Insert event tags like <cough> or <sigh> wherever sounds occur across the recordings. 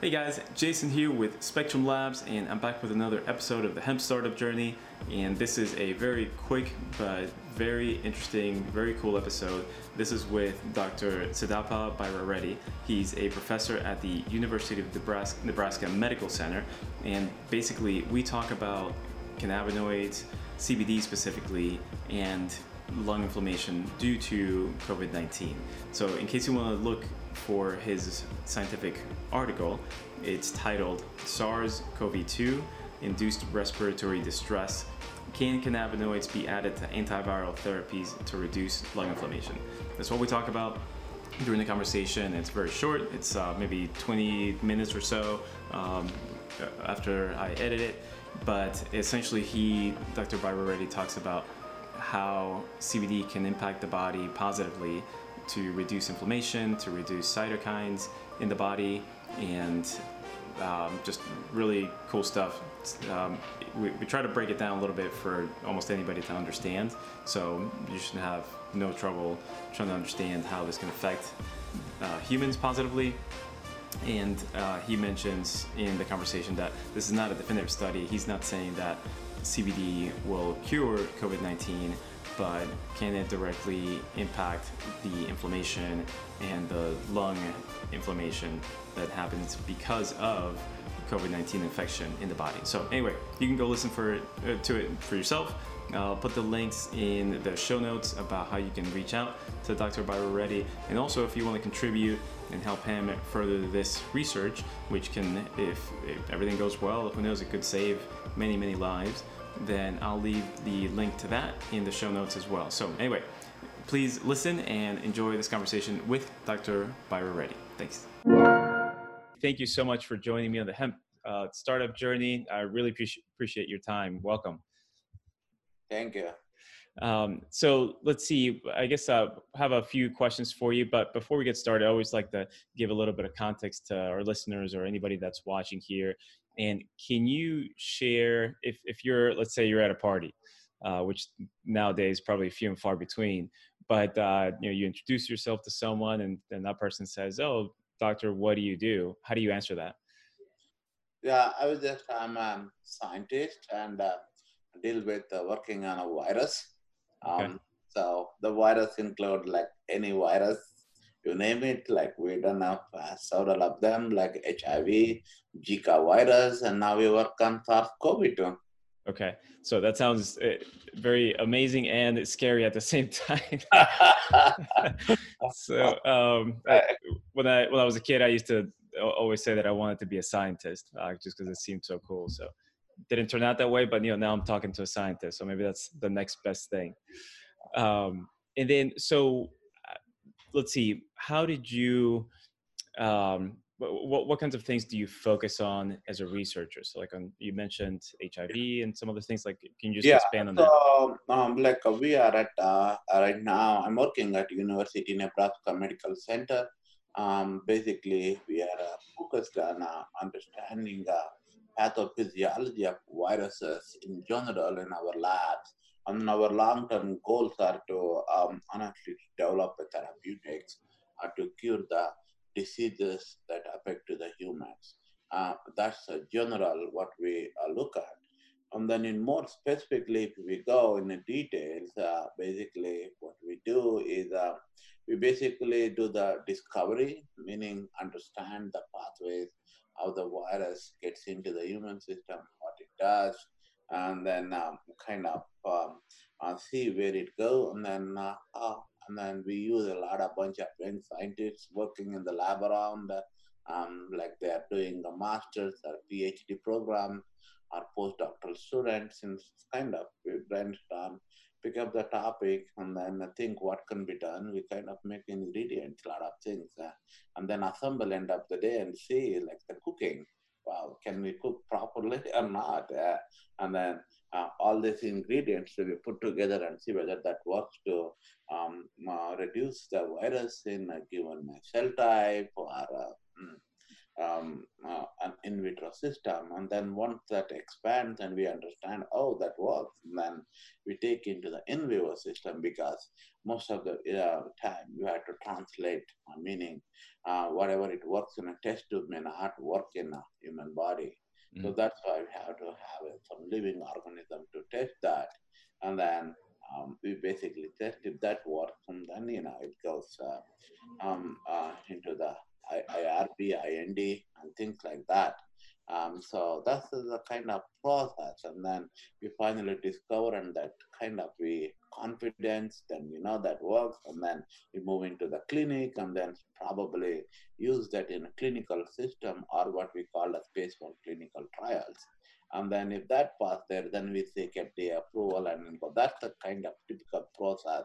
Hey guys, Jason here with Spectrum Labs, and I'm back with another episode of the Hemp Startup Journey. And this is a very quick but very interesting, very cool episode. This is with Dr. Siddappa Bhaira He's a professor at the University of Nebraska, Nebraska Medical Center, and basically we talk about cannabinoids, CBD specifically, and lung inflammation due to COVID 19. So, in case you want to look for his scientific article, it's titled SARS CoV 2 Induced Respiratory Distress. Can cannabinoids be added to antiviral therapies to reduce lung inflammation? That's what we talk about during the conversation. It's very short, it's uh, maybe 20 minutes or so um, after I edit it. But essentially, he, Dr. Byrareddy, talks about how CBD can impact the body positively to reduce inflammation, to reduce cytokines in the body, and um, just really cool stuff. Um, we, we, try to break it down a little bit for almost anybody to understand, so you should have no trouble trying to understand how this can affect uh, humans positively. And uh, he mentions in the conversation that this is not a definitive study. He's not saying that CBD will cure COVID 19, but can it directly impact the inflammation and the lung inflammation that happens because of COVID-19 infection in the body. So anyway, you can go listen for uh, to it for yourself. I'll put the links in the show notes about how you can reach out to Dr. Byrareddy. And also, if you want to contribute and help him further this research, which can, if, if everything goes well, who knows, it could save many, many lives, then I'll leave the link to that in the show notes as well. So, anyway, please listen and enjoy this conversation with Dr. Byrareddy. Thanks. Thank you so much for joining me on the hemp uh, startup journey. I really appreciate your time. Welcome. Thank you. Um, so let's see. I guess I uh, have a few questions for you, but before we get started, I always like to give a little bit of context to our listeners or anybody that's watching here. And can you share if if you're let's say you're at a party, uh, which nowadays probably few and far between, but uh, you know you introduce yourself to someone and then that person says, "Oh, doctor, what do you do?" How do you answer that? Yeah, I was just I'm a scientist and uh, deal with uh, working on a virus. Um, okay. So the virus include like any virus, you name it. Like we don't have uh, several of them, like HIV, Zika virus, and now we work on SARS-CoV-2. Okay, so that sounds uh, very amazing and scary at the same time. <laughs> so um, when I when I was a kid, I used to always say that I wanted to be a scientist, uh, just because it seemed so cool. So didn't turn out that way, but you know now I'm talking to a scientist, so maybe that's the next best thing. Um, and then so uh, let's see, how did you? Um, what, what kinds of things do you focus on as a researcher? So, like, on you mentioned HIV and some other things. Like, can you just yeah, expand on so, that? Um, like we are at uh, right now. I'm working at University Nebraska Medical Center. Um, basically, we are uh, focused on uh, understanding uh, pathophysiology of viruses in general in our labs. And our long-term goals are to um, honestly develop therapeutics uh, to cure the diseases that affect the humans. Uh, that's a general what we uh, look at. And then in more specifically, if we go in the details, uh, basically what we do is uh, we basically do the discovery, meaning understand the pathways how the virus gets into the human system, what it does, and then um, kind of um, uh, see where it goes, and then uh, uh, and then we use a lot of bunch of young scientists working in the lab around, um, like they are doing a master's or PhD program, or postdoctoral students, and kind of we brainstorm pick up the topic and then think what can be done. We kind of make ingredients, a lot of things, uh, and then assemble end of the day and see like the cooking. Wow, can we cook properly <laughs> or not? Uh, and then uh, all these ingredients be put together and see whether that works to um, uh, reduce the virus in a given cell type or uh, mm, um, uh, and, in vitro system. And then once that expands and we understand, oh, that works, then we take into the in vivo system because most of the uh, time you have to translate, uh, meaning uh, whatever it works in a test tube may not work in a human body. Mm-hmm. So that's why we have to have some living organism to test that. And then um, we basically test if that works, and then you know it goes uh, um, uh, into the IRB, IND, and things like that. Um, so that's the kind of process, and then we finally discover, and that kind of we confidence, then we know that works, and then we move into the clinic, and then probably use that in a clinical system or what we call a space for clinical trials. And then if that pass there, then we seek FDA approval, and that's the kind of typical process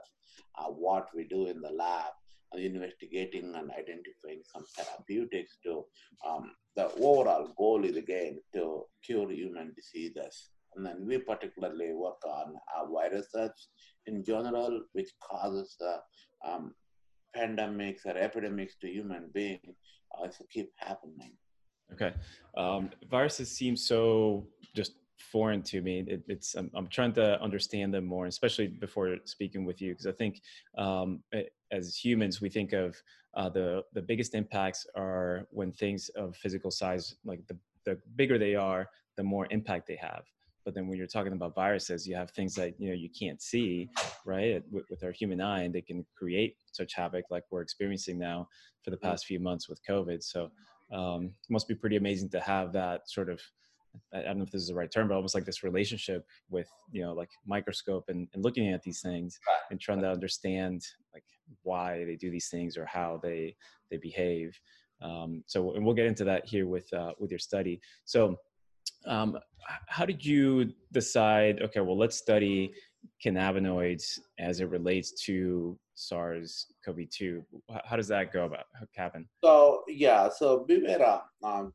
of what we do in the lab investigating and identifying some therapeutics to um, the overall goal is again to cure human diseases. And then we particularly work on uh, viruses in general, which causes uh, um, pandemics or epidemics to human beings uh, to keep happening. Okay. Um, viruses seem so just foreign to me. It, it's I'm, I'm, trying to understand them more, especially before speaking with you, because I think um, as humans we think of uh, the the biggest impacts are when things of physical size, like the the bigger they are, the more impact they have. But then when you're talking about viruses, you have things that you know you can't see, right? With, with our human eye, and they can create such havoc like we're experiencing now for the past few months with COVID. So um, it must be pretty amazing to have that sort of I don't know if this is the right term, but almost like this relationship with, you know, like microscope and, and looking at these things and trying to understand like why they do these things or how they, they behave. Um, so, and we'll get into that here with, uh, with your study. So, um, how did you decide, okay, well, let's study cannabinoids as it relates to SARS-CoV-2. How does that go about happen? So yeah, so we were uh, um,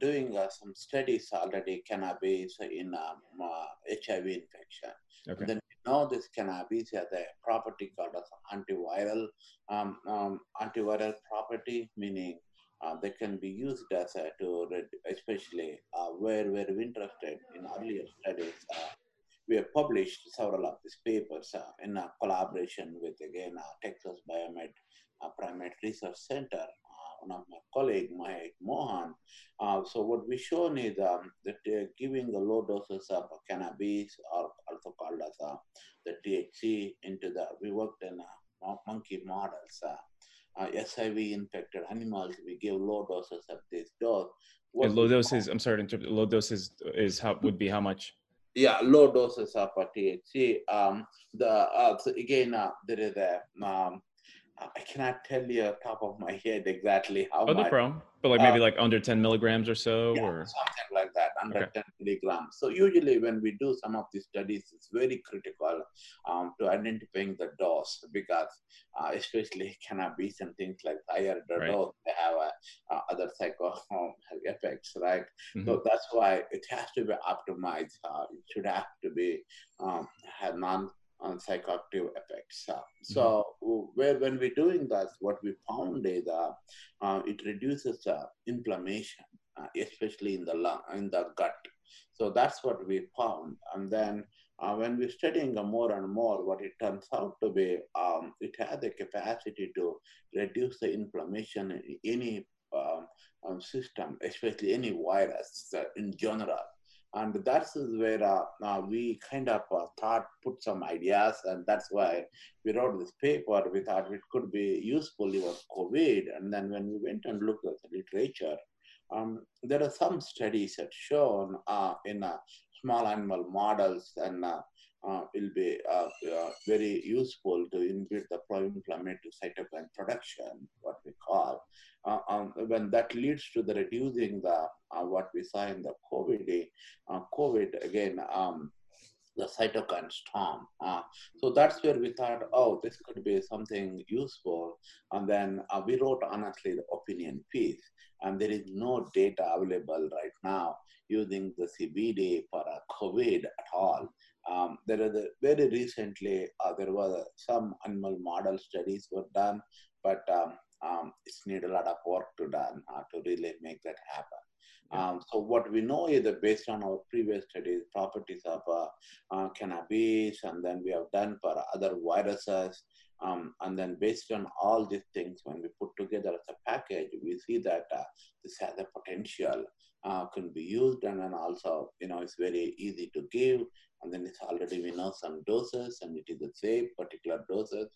doing uh, some studies already cannabis in um, uh, HIV infection. Okay. Then we know this cannabis has a property called as antiviral um, um, antiviral property, meaning uh, they can be used as a, to especially uh, where we're interested in earlier studies uh, we have published several of these papers uh, in a collaboration with, again, uh, Texas Biomed uh, Primate Research Center, uh, one of my colleague, Mahesh Mohan. Uh, so what we've shown is um, that giving the low doses of cannabis, or also called as the THC, into the, we worked in monkey models. Uh, SIV infected animals, we give low doses of this dose. low doses, I'm sorry to interrupt, low doses is how would be how much? Yeah, low doses of THC. Um, the uh, so again, uh, there is a um, I cannot tell you top of my head exactly how oh, much. no problem. But like maybe uh, like under 10 milligrams or so, yeah, or something like that, under okay. 10 milligrams. So usually when we do some of these studies, it's very critical um, to identifying the dose because uh, especially cannabis and things like higher the right. dose, they have uh, other psycho <laughs> effects, right? Mm-hmm. So that's why it has to be optimized. Uh, it should have to be um, have non on psychoactive effects. Uh, so mm-hmm. where when we're doing that, what we found is uh, uh, it reduces uh, inflammation, uh, especially in the lung, in the gut. So that's what we found. And then uh, when we're studying more and more, what it turns out to be, um, it has the capacity to reduce the inflammation in any um, um, system, especially any virus in general and that's where uh, uh, we kind of uh, thought put some ideas and that's why we wrote this paper. We thought it could be useful even covid. And then when we went and looked at the literature um, there are some studies that shown uh, in uh, small animal models and uh, will be uh, uh, very useful to inhibit the pro-inflammatory cytokine production, what we call. Uh, um, when that leads to the reducing the uh, what we saw in the COVID, uh, COVID again, um, the cytokine storm. so that's where we thought, oh, this could be something useful. And then we wrote honestly the opinion piece, and there is no data available right now using the CBD for COVID at all. Um, there are the, very recently uh, there was some animal model studies were done, but um, um, it's need a lot of work to done uh, to really make that happen. Um, so what we know is that based on our previous studies, properties of uh, uh, cannabis, and then we have done for other viruses, um, and then based on all these things, when we put together as a package, we see that uh, this has a potential, uh, can be used, and then also, you know, it's very easy to give, and then it's already we know some doses, and it is the same particular doses,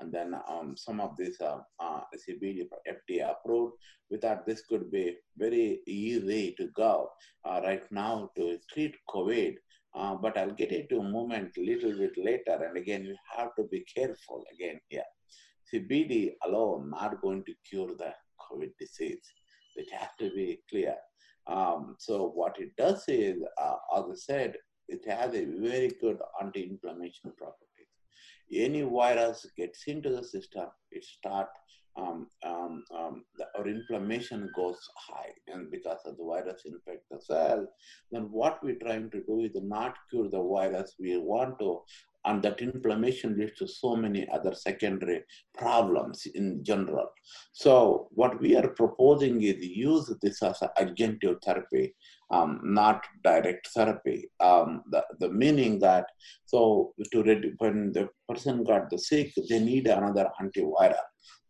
and then um, some of these uh, uh, CBD FDA approved. With that, this could be very easy to go uh, right now to treat COVID. Uh, but I'll get into a moment a little bit later. And again, you have to be careful again here. CBD alone not going to cure the COVID disease. It has to be clear. Um, so what it does is, uh, as I said, it has a very good anti-inflammation properties. Any virus gets into the system, it start um, um, um, the, inflammation goes high, and because of the virus infect the cell, then what we're trying to do is not cure the virus. We want to, and that inflammation leads to so many other secondary problems in general. So what we are proposing is use this as adjunctive therapy, um, not direct therapy. Um, the, the meaning that so to when the person got the sick, they need another antiviral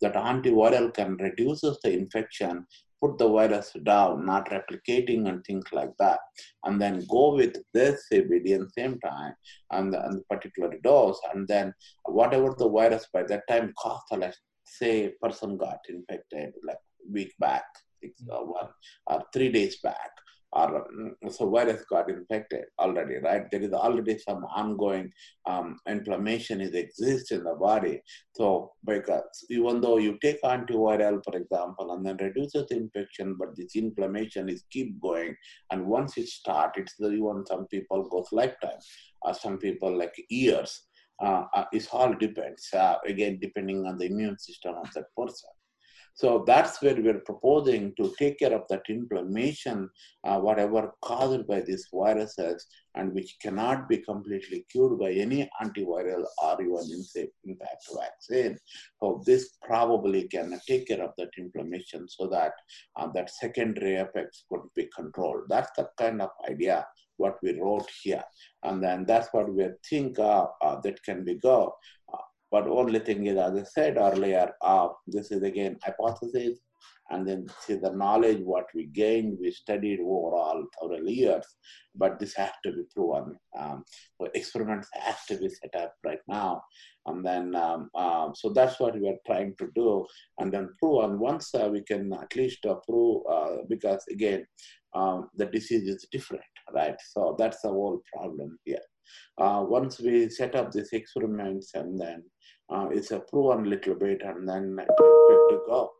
that antiviral can reduce the infection, put the virus down, not replicating and things like that, and then go with this CBD the same time and the, and the particular dose, and then whatever the virus by that time caused, let's say person got infected like week back, six, uh, one, or three days back, or mm, so virus got infected already, right? There is already some ongoing um, inflammation is exists in the body. So because even though you take antiviral, for example, and then reduces the infection, but this inflammation is keep going, and once it starts, it's the even some people goes lifetime, or some people like years. Uh, uh, it all depends. Uh, again, depending on the immune system of that person. So that's where we're proposing to take care of that inflammation, uh, whatever caused by these viruses, and which cannot be completely cured by any antiviral or even impact vaccine. So this probably can take care of that inflammation so that uh, that secondary effects could be controlled. That's the kind of idea what we wrote here. And then that's what we think uh, uh, that can be go. Uh, but only thing is, as I said earlier, uh, this is again hypothesis, and then see the knowledge what we gained, we studied overall several years, but this has to be proven. Um, so experiments have to be set up right now, and then um, um, so that's what we are trying to do, and then prove. And once uh, we can at least uh, prove, uh, because again, um, the disease is different, right? So that's the whole problem here. Uh, once we set up these experiments and then uh, it's a proven little bit and then good to go.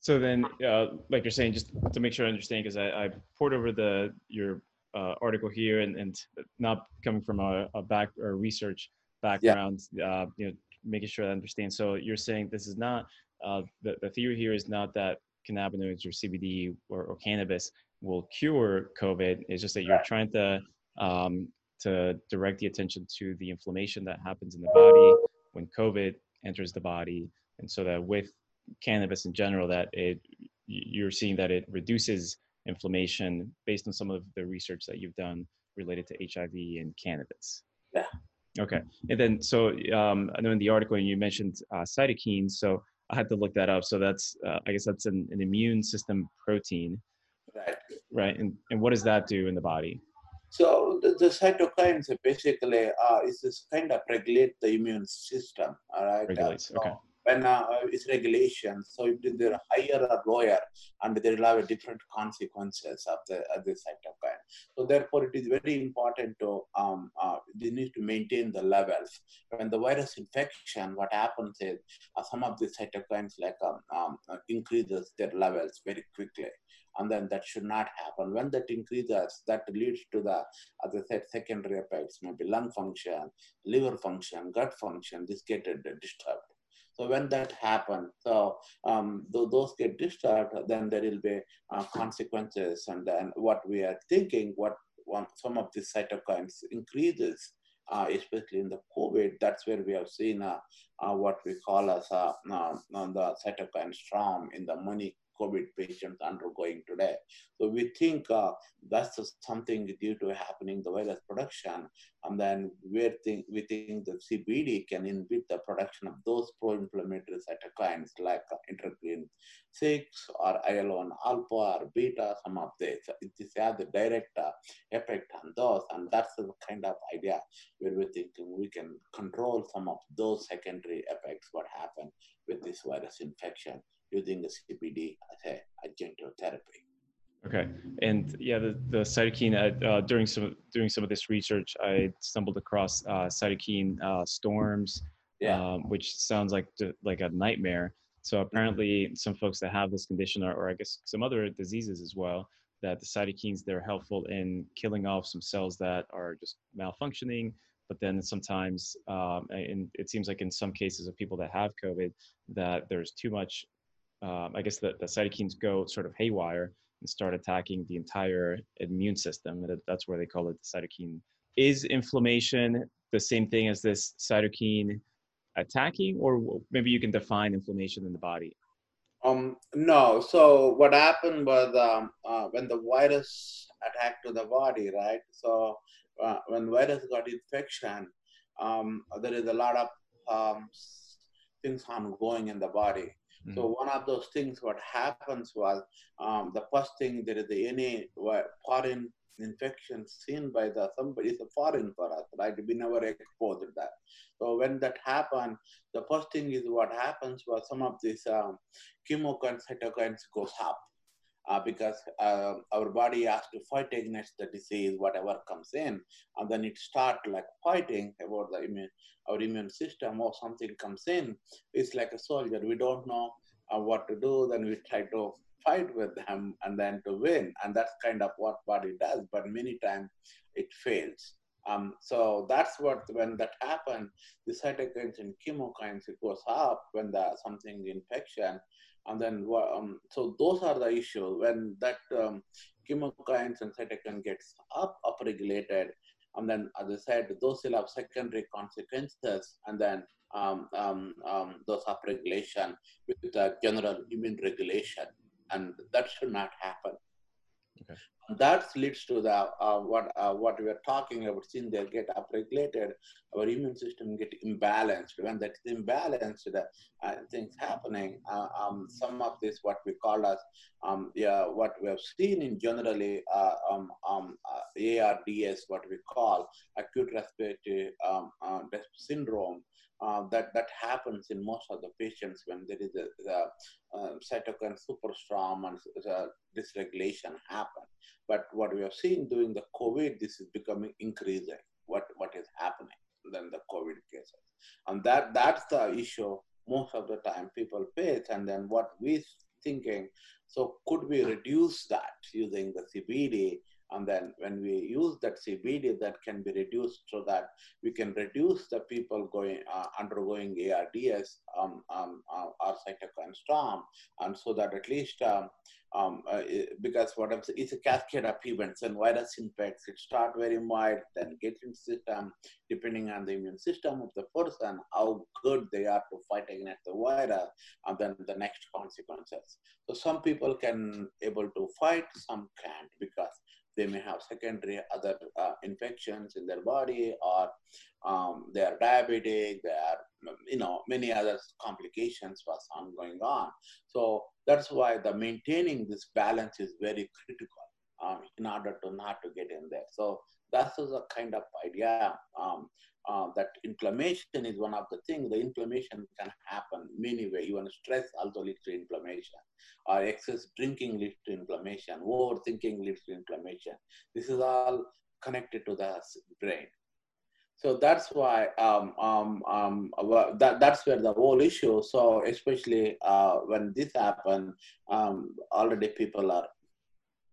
So then, uh, like you're saying, just to make sure I understand, because I, I poured over the your uh, article here, and, and not coming from a, a back or research background, yeah. uh, you know, making sure I understand. So you're saying this is not uh, the the theory here is not that cannabinoids or CBD or, or cannabis will cure COVID. It's just that you're trying to um, to direct the attention to the inflammation that happens in the body when COVID enters the body, and so that with cannabis in general, that it you're seeing that it reduces inflammation based on some of the research that you've done related to HIV and cannabis. Yeah. Okay. And then, so um, I know in the article you mentioned uh, cytokines, so I had to look that up. So that's, uh, I guess that's an, an immune system protein. Right. Right. And, and what does that do in the body? So the, the cytokines basically uh, is this kind of regulate the immune system. All right. Regulates. So okay. When uh, it's regulation, so if they're higher or lower, and they will have different consequences of the of the cytokine. So therefore, it is very important to um, uh, they need to maintain the levels. When the virus infection, what happens is uh, some of the cytokines like um, um, increases their levels very quickly and then that should not happen. When that increases, that leads to the, as I said, secondary effects, maybe lung function, liver function, gut function, this get disturbed. So when that happens, so um, th- those get disturbed, then there will be uh, consequences. And then what we are thinking, what one, some of these cytokines increases, uh, especially in the COVID, that's where we have seen uh, uh what we call as uh, uh, the cytokine storm in the money COVID patients undergoing today. So we think uh, that's something due to happening the virus production, and then we think we think the CBD can inhibit the production of those pro-inflammatory cytokines like interleukin six or IL-1 alpha or beta. Some of this it has a direct uh, effect on those, and that's the kind of idea where we're thinking we can control some of those secondary effects what happen with this virus infection using the CBD as a adjunctive therapy. Okay, and yeah, the, the cytokine uh, uh, during some doing some of this research, I stumbled across uh, cytokine uh, storms, yeah. um, which sounds like like a nightmare. So apparently, some folks that have this condition, or, or I guess some other diseases as well, that the cytokines they're helpful in killing off some cells that are just malfunctioning. But then sometimes, um, and it seems like in some cases of people that have COVID, that there's too much. Um, I guess the, the cytokines go sort of haywire and start attacking the entire immune system. That's where they call it the cytokine. Is inflammation the same thing as this cytokine attacking, or maybe you can define inflammation in the body? Um, no. So what happened was um, uh, when the virus attacked to the body, right? So uh, when virus got infection, um, there is a lot of um, things ongoing in the body. Mm-hmm. So one of those things, what happens was um, the first thing there is any foreign infection seen by the somebody is a foreign for us, right? We never exposed that. So when that happened, the first thing is what happens was some of these um, chemokines, cytokines goes up. Uh, because uh, our body has to fight against the disease, whatever comes in, and then it start like fighting about the immune, our immune system or something comes in. It's like a soldier. We don't know uh, what to do. Then we try to fight with them and then to win, and that's kind of what body does. But many times it fails. Um, so that's what when that happens, the cytokines and chemokines it goes up when the something infection and then, um, so those are the issues when that um, chemokines and cytokine gets up, upregulated, and then as I said, those will have secondary consequences, and then um, um, um, those upregulation with the general immune regulation, and that should not happen. Okay. That leads to the uh, what uh, what we are talking about. Since they get upregulated our immune system get imbalanced. When that is imbalanced uh, things happening uh, um, some of this what we call as um, yeah what we have seen in generally uh, um, um, uh, ARDS what we call acute respiratory um, syndrome uh, that that happens in most of the patients when there is a, a, a cytokine superstorm and the dysregulation happen. But what we have seen during the COVID, this is becoming increasing. What what is happening than the COVID cases, and that that's the issue most of the time people face. And then what we thinking, so could we reduce that using the CBD and then when we use that CBD, that can be reduced so that we can reduce the people going uh, undergoing ARDS um, um, uh, or cytokine storm, and so that at least um, um, uh, because what I'm saying, it's a cascade of events and virus infects. It start very mild, then get into system, depending on the immune system of the person, how good they are to fight against the virus, and then the next consequences. So some people can able to fight, some can't because they may have secondary other uh, infections in their body or um, they are diabetic, they are, you know, many other complications was ongoing on. So that's why the maintaining this balance is very critical um, in order to not to get in there. So that's a kind of idea um, uh, that inflammation is one of the things. The inflammation can happen many ways. Even stress also leads to inflammation, or excess drinking leads to inflammation, overthinking leads to inflammation. This is all connected to the brain. So that's why um, um, um, that, that's where the whole issue. So especially uh, when this happened, um, already people are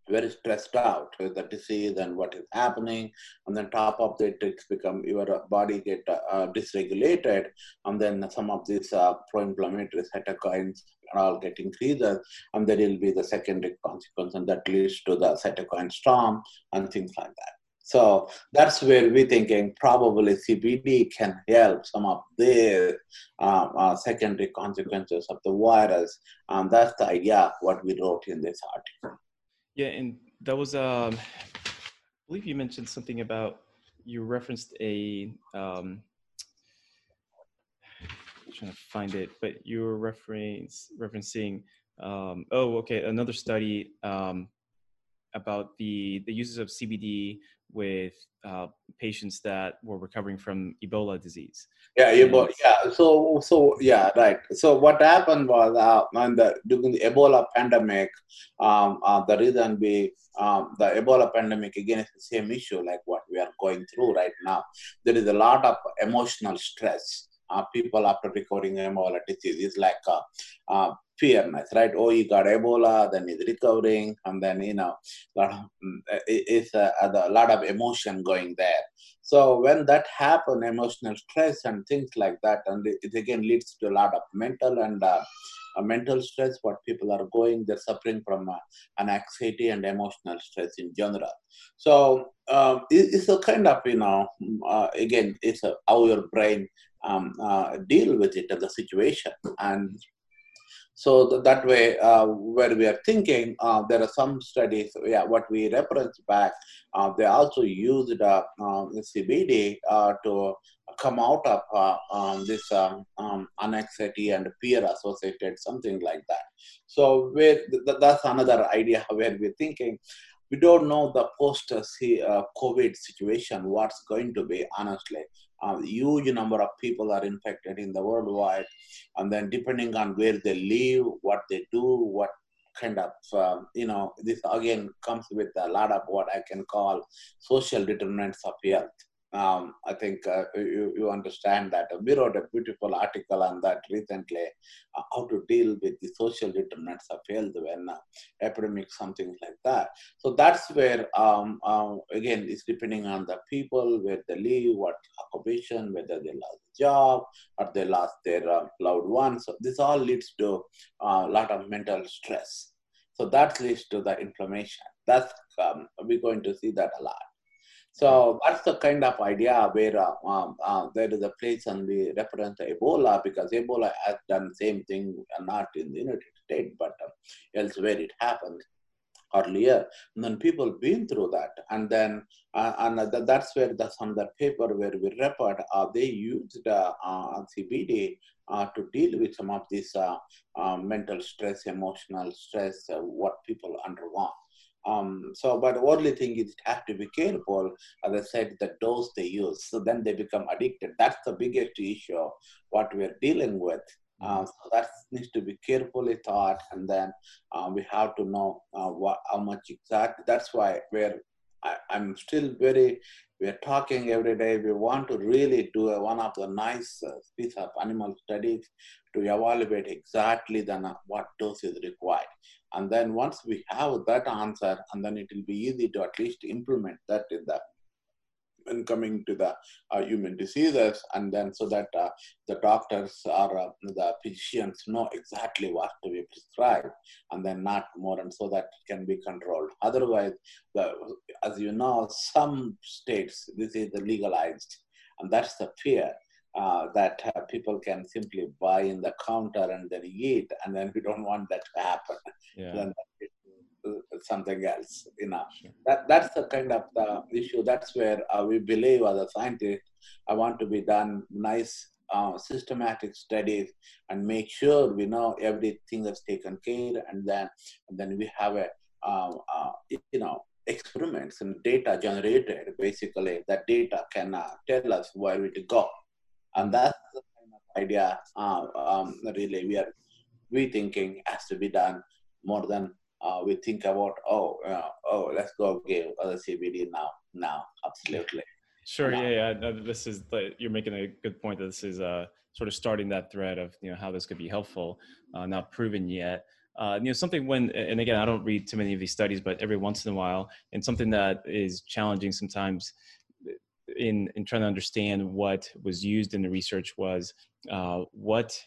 very stressed out with the disease and what is happening and then top of that it's become your body get uh, dysregulated and then some of these uh, pro-inflammatory cytokines are all get increases and there will be the secondary consequence and that leads to the cytokine storm and things like that So that's where we're thinking probably CBD can help some of the uh, uh, secondary consequences of the virus. And that's the idea what we wrote in this article. Yeah, and that was, um, I believe you mentioned something about, you referenced a, um, I'm trying to find it, but you were reference, referencing, um, oh, okay, another study um, about the, the uses of CBD with uh, patients that were recovering from Ebola disease. Yeah, Ebola. Yeah. So, so yeah, right. So what happened was uh, the during the Ebola pandemic, um, uh, the reason we um, the Ebola pandemic again is the same issue like what we are going through right now. There is a lot of emotional stress. Uh, people after recovering Ebola disease is like uh, fearness, right? Oh, he got Ebola, then he's recovering, and then you know, lot of, mm, it's a, a lot of emotion going there. So when that happen, emotional stress and things like that, and it again leads to a lot of mental and uh, mental stress. What people are going, they're suffering from uh, an anxiety and emotional stress in general. So um, it, it's a kind of you know, uh, again, it's a, how your brain um, uh, deal with it as a situation and so th- that way, uh, where we are thinking, uh, there are some studies, yeah, what we reference back, uh, they also used uh, um, CBD uh, to come out of uh, um, this um, um, anxiety and fear associated, something like that. So th- that's another idea <laughs> where we're thinking, we don't know the post COVID situation, what's going to be, honestly a huge number of people are infected in the worldwide. And then depending on where they live what they do what kind of um, you know this again comes with a lot of what i can call social determinants of health um, I think uh, you, you understand that. We wrote a beautiful article on that recently, uh, how to deal with the social determinants of health when uh, epidemic, something like that. So that's where, um, um, again, it's depending on the people, where they live, what occupation, whether they lost a job or they lost their uh, loved ones. So this all leads to a uh, lot of mental stress. So that leads to the inflammation. That's um, we're going to see that a lot. So that's the kind of idea where uh, um, uh, there is a place and we reference Ebola because Ebola has done the same thing, uh, not in the United States, but uh, elsewhere it happened earlier. And then people been through that. And then, uh, and that's where the another paper where we report, uh, they used uh, CBD to deal with some of this mental stress, emotional stress, what people undergone. Um, so, but only thing is have to be careful, as I said, the dose they use. So then they become addicted. That's the biggest issue what we're dealing with. Uh, so that needs to be carefully thought, and then uh, we have to know uh, what, how much exactly. That's why we're I, am still very. We're talking every day. We want to really do a, one of the nice uh, piece of animal studies to evaluate exactly then what dose is required. And then once we have that answer, and then it will be easy to at least implement that in the when coming to the uh, human diseases, and then so that uh, the doctors or uh, the physicians know exactly what to be prescribed, and then not more, and so that it can be controlled. Otherwise, the, as you know, some states this is legalized, and that's the fear uh, that uh, people can simply buy in the counter and then eat, and then we don't want that to happen. Yeah. Then something else, you know. Sure. That that's the kind of the issue. That's where uh, we believe as a scientist, I want to be done nice uh, systematic studies and make sure we know everything that's taken care and then and then we have a uh, uh, you know experiments and data generated basically that data can uh, tell us where we to go and that's the kind of idea uh, um, really we are rethinking has to be done more than uh, we think about oh uh, oh let's go give other CBD now now absolutely. Sure. Now. Yeah. Yeah. this is you're making a good point. That this is uh, sort of starting that thread of you know how this could be helpful, uh, not proven yet. Uh, you know something when and again I don't read too many of these studies, but every once in a while, and something that is challenging sometimes in in trying to understand what was used in the research was uh, what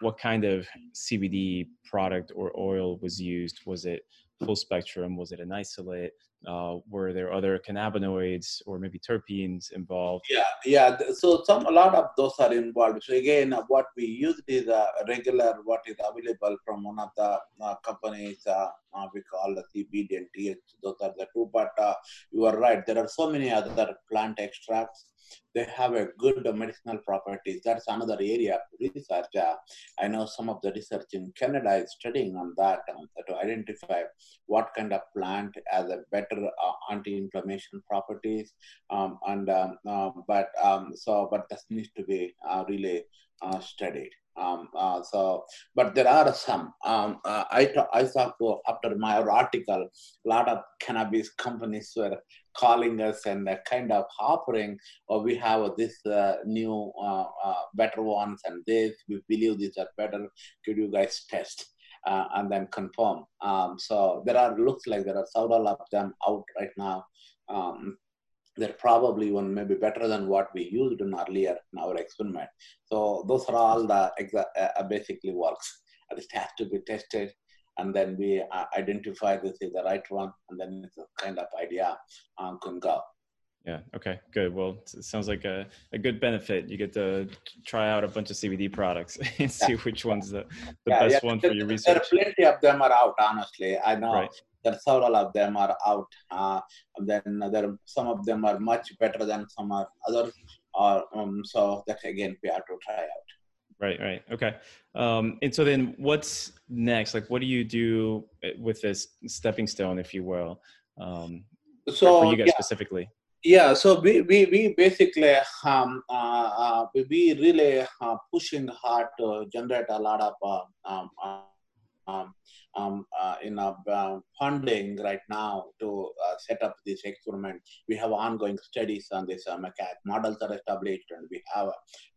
what kind of CBD product or oil was used? Was it full spectrum? Was it an isolate? Uh, were there other cannabinoids or maybe terpenes involved? Yeah, yeah. So some a lot of those are involved. So again, uh, what we used is a regular what is available from one of the uh, companies uh, uh we call the CBD and TH. Those are the two. But uh, you are right. There are so many other plant extracts they have a good medicinal properties. That's another area of research. Uh, I know some of the research in Canada is studying on that um, to identify what kind of plant has a better uh, anti-inflammation properties. Um, and um, uh, but um, so but this needs to be uh, really uh, studied. Um, uh, so, but there are some. Um, uh, I I saw after my article, a lot of cannabis companies were calling us and uh, kind of offering, or oh, we have this uh, new uh, uh, better ones and this. We believe these are better. Could you guys test? and then confirm. Um, so there are looks like there are several of them out right now. Um, they're probably one maybe better than what we used in earlier in our experiment. So those are all the exa- uh, basically works. It has to be tested, and then we uh, identify this is the right one, and then it's a kind of idea um, can go. Yeah. Okay. Good. Well, it sounds like a, a good benefit. You get to try out a bunch of CBD products <laughs> and see yeah. which one's the, the yeah, best yeah. one for your research. There are plenty of them are out. Honestly, I know. Right that several of them are out. Uh, then there some of them are much better than some are others. Or um, so that again we have to try out. Right, right, okay. Um, and so then, what's next? Like, what do you do eh, with this stepping stone, if you will? Um, so for you guys yeah. specifically. Yeah, so we, we, we basically um, uh, uh, we really uh, pushing hard to generate a lot of uh, um, um, uh, in a, uh, funding right now to uh, set up this experiment. We have ongoing studies on this uh, macaque models are established, and we have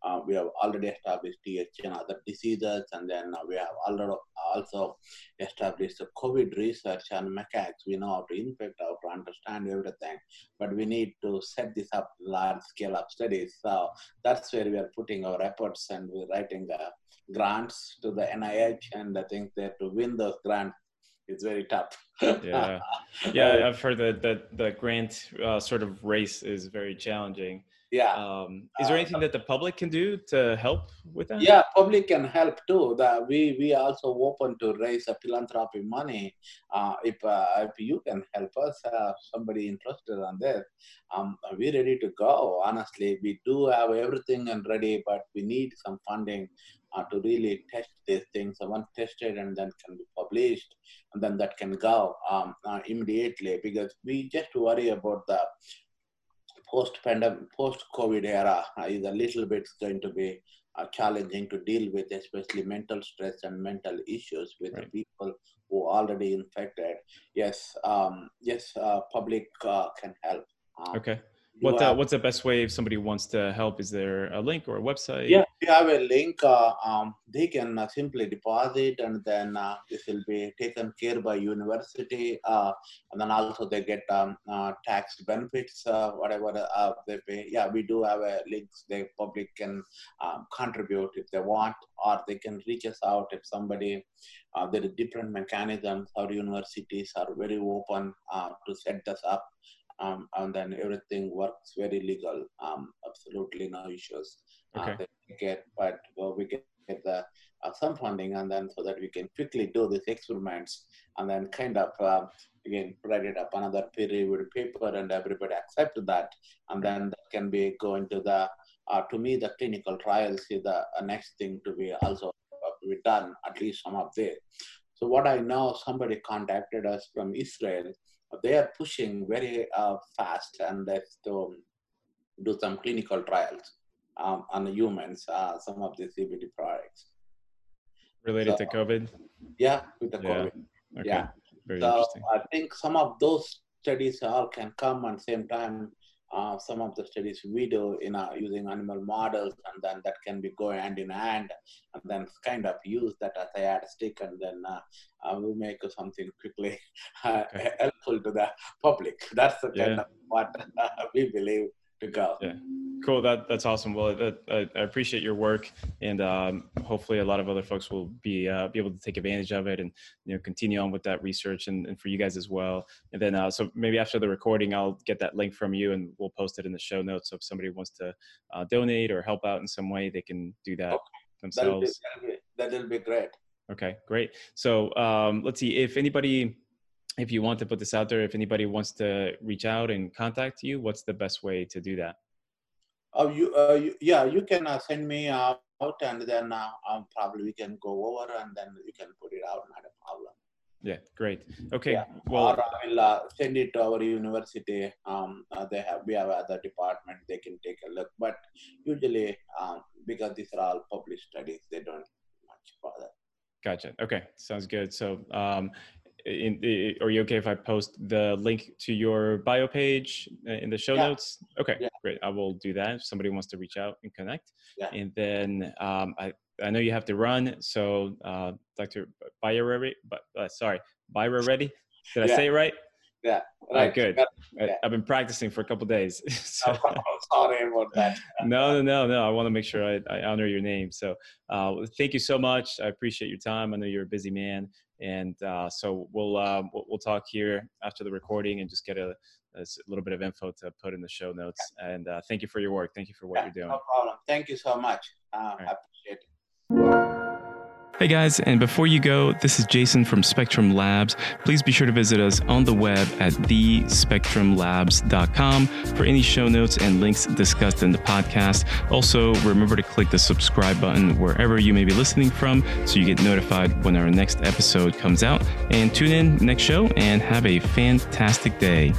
uh, we have already established TH and other diseases, and then uh, we have already also established the COVID research on macaques. We know how to infect, how to understand everything, but we need to set this up large scale of studies. So that's where we are putting our efforts, and we're writing grants to the NIH, and I think that to win those grants is very tough. <laughs> yeah, <laughs> yeah, I've heard that that the grant uh, sort of race is very challenging. Yeah. Um, is there uh, anything uh, that the public can do to help with that? Yeah, public can help too. That we we also open to raise a philanthropy money. Uh, if uh, if you can help us, uh, somebody interested on this, um, we're ready to go. Honestly, we do have everything and ready, but we need some funding uh, to really test these things. So once tested and then can be published, and then that can go um, uh, immediately because we just worry about the post-pandemic, post-COVID era uh, is a little bit going to be uh, challenging to deal with, especially mental stress and mental issues with right. the people who are already infected. Yes, um, yes, uh, public uh, can help. okay. What uh, what's the best way if somebody wants to help? Is there a link or a website? Yeah, we have a link. Uh, um, they can uh, simply deposit, and then uh, this will be taken care by university, uh, and then also they get um, uh, tax benefits, whatever they pay. Yeah, we do have a links. The public can um, contribute if they want, or they can reach us out if somebody. there are different mechanisms. Our universities are very open to set this up um, and then everything works very legal. Um, absolutely no issues. Uh, okay. Uh, we get, but well, we get the uh, some funding, and then so that we can quickly do these experiments, and then kind of uh, again write it up another peer-reviewed paper, and everybody accept that, and then that can be going to the. Uh, to me, the clinical trials is the uh, next thing to be also be done, at least some of this. So what I know, somebody contacted us from Israel they are pushing very uh, fast and that's to do some clinical trials um, on humans, uh, some of the CBD products. Related so, to COVID? Yeah, with the yeah. COVID. Okay. Yeah. Very so I think some of those studies all can come at the same time uh, some of the studies we do in uh, using animal models, and then that can be go hand in hand, and then kind of use that as a stick, and then uh, uh, we make something quickly <laughs> uh, okay. helpful to the public. That's the kind yeah. of what <laughs> we believe to go. Yeah. Cool. That that's awesome. Well, that, I, I appreciate your work, and um, hopefully, a lot of other folks will be uh, be able to take advantage of it, and you know, continue on with that research, and, and for you guys as well. And then, uh, so maybe after the recording, I'll get that link from you, and we'll post it in the show notes. So if somebody wants to uh, donate or help out in some way, they can do that okay. themselves. That'll be, that'll be, great. Okay, great. So um, let's see if anybody if you want to put this out there, if anybody wants to reach out and contact you, what's the best way to do that? Oh, you, uh, you yeah, you can uh, send me out and then uh, um, probably we can go over and then you can put it out, not a problem. Yeah, great. Okay. Yeah. Well, or I will uh, send it to our university. Um, uh, they have we have other department. They can take a look. But usually, um, because these are all published studies, they don't much bother. Gotcha. Okay, sounds good. So, um, in, in, are you okay if I post the link to your bio page uh, in the show yeah. notes? Okay, yeah. great. I will do that if somebody wants to reach out and connect. Yeah. And then um, I, I know you have to run, so uh, Dr. Byrareddy, but uh, sorry, Byrareddy. Did I say it right? Yeah. Right. good. I, have been practicing for a couple days. <laughs> so, oh, <laughs> sorry about that. <laughs> no, no, no, no. I want to make sure I, I honor your name. So uh, thank you so much. I appreciate your time. I know you're a busy man. And uh, so we'll, uh, we'll, we'll talk here after the recording and just get a, a little bit of info to put in the show notes. And uh, thank you for your work. Thank you for what yeah, you're doing. No problem. Thank you so much. Uh, right. I appreciate it. Hey guys, and before you go, this is Jason from Spectrum Labs. Please be sure to visit us on the web at thespectrumlabs.com for any show notes and links discussed in the podcast. Also, remember to click the subscribe button wherever you may be listening from so you get notified when our next episode comes out. And tune in next show and have a fantastic day.